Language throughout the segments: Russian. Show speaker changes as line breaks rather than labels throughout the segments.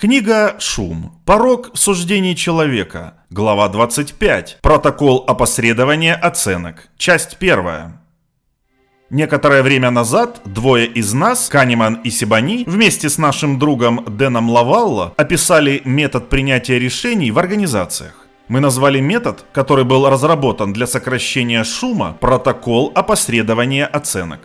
Книга «Шум. Порог в суждении человека». Глава 25. Протокол опосредования оценок. Часть 1. Некоторое время назад двое из нас, Канеман и Сибани, вместе с нашим другом Дэном Лавалло описали метод принятия решений в организациях. Мы назвали метод, который был разработан для сокращения шума, протокол опосредования оценок.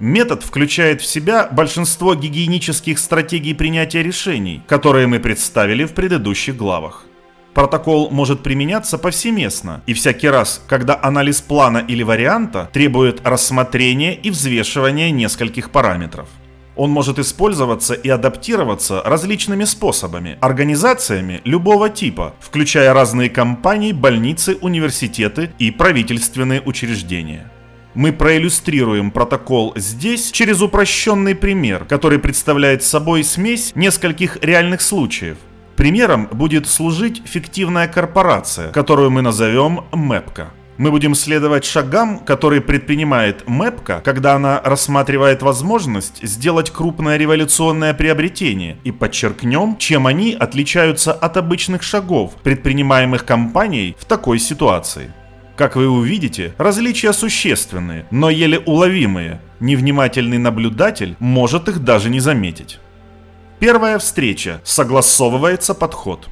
Метод включает в себя большинство гигиенических стратегий принятия решений, которые мы представили в предыдущих главах. Протокол может применяться повсеместно, и всякий раз, когда анализ плана или варианта требует рассмотрения и взвешивания нескольких параметров. Он может использоваться и адаптироваться различными способами, организациями любого типа, включая разные компании, больницы, университеты и правительственные учреждения. Мы проиллюстрируем протокол здесь через упрощенный пример, который представляет собой смесь нескольких реальных случаев. Примером будет служить фиктивная корпорация, которую мы назовем МЭПКО. Мы будем следовать шагам, которые предпринимает МЭПКО, когда она рассматривает возможность сделать крупное революционное приобретение, и подчеркнем, чем они отличаются от обычных шагов, предпринимаемых компанией в такой ситуации. Как вы увидите, различия существенные, но еле уловимые. Невнимательный наблюдатель может их даже не заметить. Первая встреча. Согласовывается подход.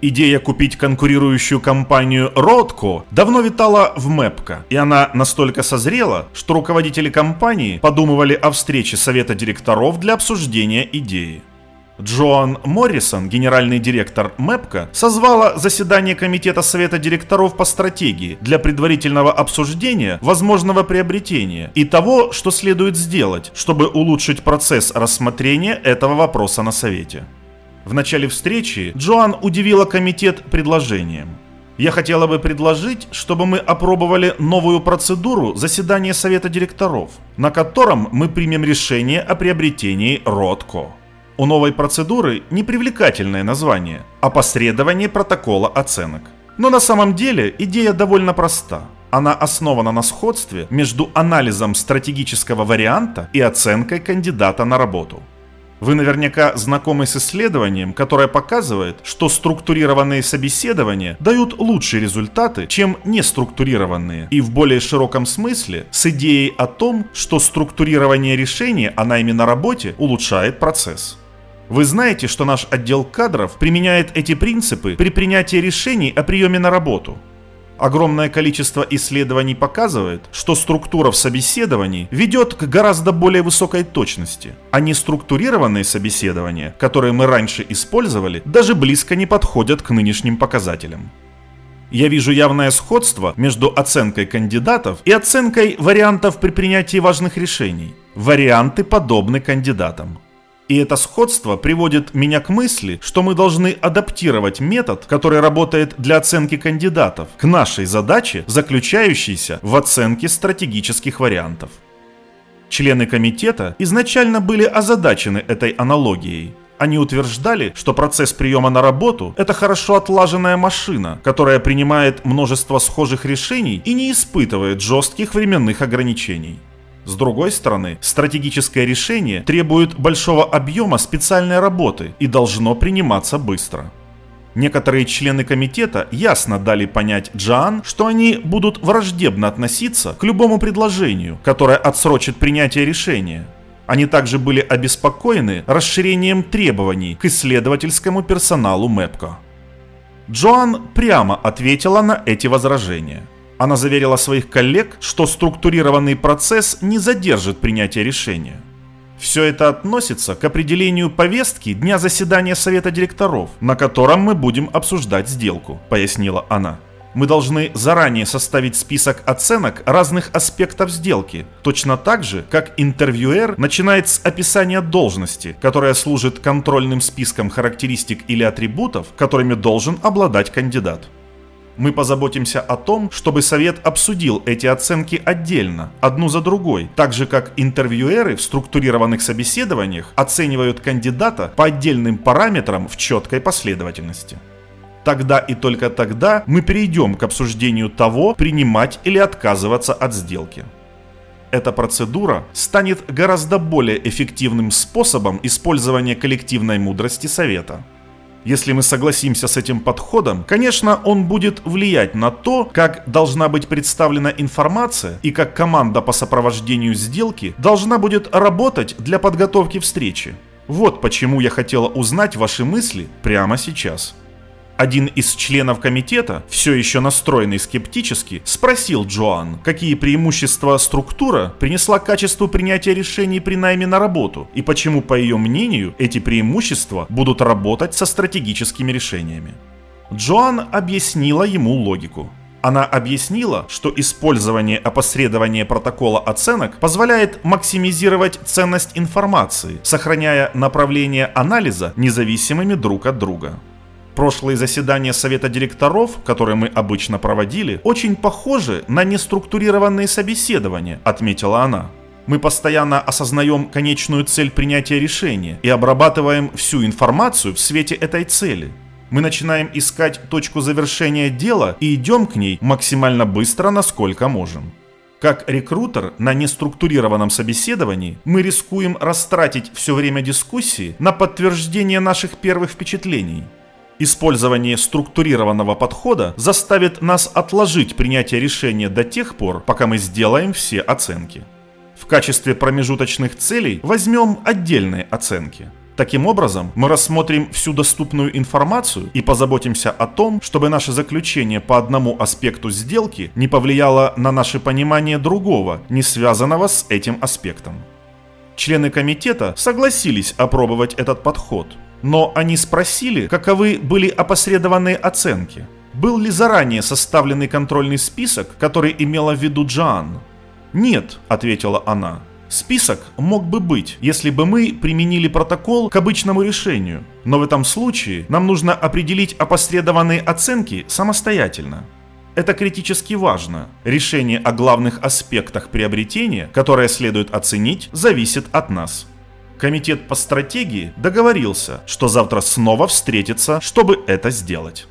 Идея купить конкурирующую компанию Родко давно витала в МЭПКО, и она настолько созрела, что руководители компании подумывали о встрече совета директоров для обсуждения идеи. Джоан Моррисон, генеральный директор МЭПКО, созвала заседание Комитета Совета директоров по стратегии для предварительного обсуждения возможного приобретения и того, что следует сделать, чтобы улучшить процесс рассмотрения этого вопроса на Совете. В начале встречи Джоан удивила комитет предложением. Я хотела бы предложить, чтобы мы опробовали новую процедуру заседания Совета директоров, на котором мы примем решение о приобретении Ротко. У новой процедуры непривлекательное название – опосредование протокола оценок. Но на самом деле идея довольно проста. Она основана на сходстве между анализом стратегического варианта и оценкой кандидата на работу. Вы наверняка знакомы с исследованием, которое показывает, что структурированные собеседования дают лучшие результаты, чем неструктурированные, и в более широком смысле с идеей о том, что структурирование решения о найме на работе улучшает процесс. Вы знаете, что наш отдел кадров применяет эти принципы при принятии решений о приеме на работу. Огромное количество исследований показывает, что структура в собеседовании ведет к гораздо более высокой точности, а неструктурированные собеседования, которые мы раньше использовали, даже близко не подходят к нынешним показателям. Я вижу явное сходство между оценкой кандидатов и оценкой вариантов при принятии важных решений. Варианты подобны кандидатам. И это сходство приводит меня к мысли, что мы должны адаптировать метод, который работает для оценки кандидатов, к нашей задаче, заключающейся в оценке стратегических вариантов. Члены комитета изначально были озадачены этой аналогией. Они утверждали, что процесс приема на работу – это хорошо отлаженная машина, которая принимает множество схожих решений и не испытывает жестких временных ограничений. С другой стороны, стратегическое решение требует большого объема специальной работы и должно приниматься быстро. Некоторые члены комитета ясно дали понять Джоан, что они будут враждебно относиться к любому предложению, которое отсрочит принятие решения. Они также были обеспокоены расширением требований к исследовательскому персоналу МЭПКО. Джоан прямо ответила на эти возражения – она заверила своих коллег, что структурированный процесс не задержит принятие решения. Все это относится к определению повестки дня заседания Совета директоров, на котором мы будем обсуждать сделку, пояснила она. Мы должны заранее составить список оценок разных аспектов сделки, точно так же, как интервьюер начинает с описания должности, которая служит контрольным списком характеристик или атрибутов, которыми должен обладать кандидат. Мы позаботимся о том, чтобы совет обсудил эти оценки отдельно, одну за другой, так же как интервьюеры в структурированных собеседованиях оценивают кандидата по отдельным параметрам в четкой последовательности. Тогда и только тогда мы перейдем к обсуждению того, принимать или отказываться от сделки. Эта процедура станет гораздо более эффективным способом использования коллективной мудрости Совета. Если мы согласимся с этим подходом, конечно, он будет влиять на то, как должна быть представлена информация и как команда по сопровождению сделки должна будет работать для подготовки встречи. Вот почему я хотела узнать ваши мысли прямо сейчас. Один из членов комитета, все еще настроенный скептически, спросил Джоан, какие преимущества структура принесла качеству принятия решений при найме на работу, и почему, по ее мнению, эти преимущества будут работать со стратегическими решениями. Джоан объяснила ему логику. Она объяснила, что использование опосредования протокола оценок позволяет максимизировать ценность информации, сохраняя направление анализа независимыми друг от друга. Прошлые заседания совета директоров, которые мы обычно проводили, очень похожи на неструктурированные собеседования, отметила она. Мы постоянно осознаем конечную цель принятия решения и обрабатываем всю информацию в свете этой цели. Мы начинаем искать точку завершения дела и идем к ней максимально быстро, насколько можем. Как рекрутер на неструктурированном собеседовании мы рискуем растратить все время дискуссии на подтверждение наших первых впечатлений – Использование структурированного подхода заставит нас отложить принятие решения до тех пор, пока мы сделаем все оценки. В качестве промежуточных целей возьмем отдельные оценки. Таким образом, мы рассмотрим всю доступную информацию и позаботимся о том, чтобы наше заключение по одному аспекту сделки не повлияло на наше понимание другого, не связанного с этим аспектом. Члены комитета согласились опробовать этот подход – но они спросили, каковы были опосредованные оценки. Был ли заранее составленный контрольный список, который имела в виду Джоан? «Нет», — ответила она. «Список мог бы быть, если бы мы применили протокол к обычному решению, но в этом случае нам нужно определить опосредованные оценки самостоятельно. Это критически важно. Решение о главных аспектах приобретения, которое следует оценить, зависит от нас». Комитет по стратегии договорился, что завтра снова встретится, чтобы это сделать.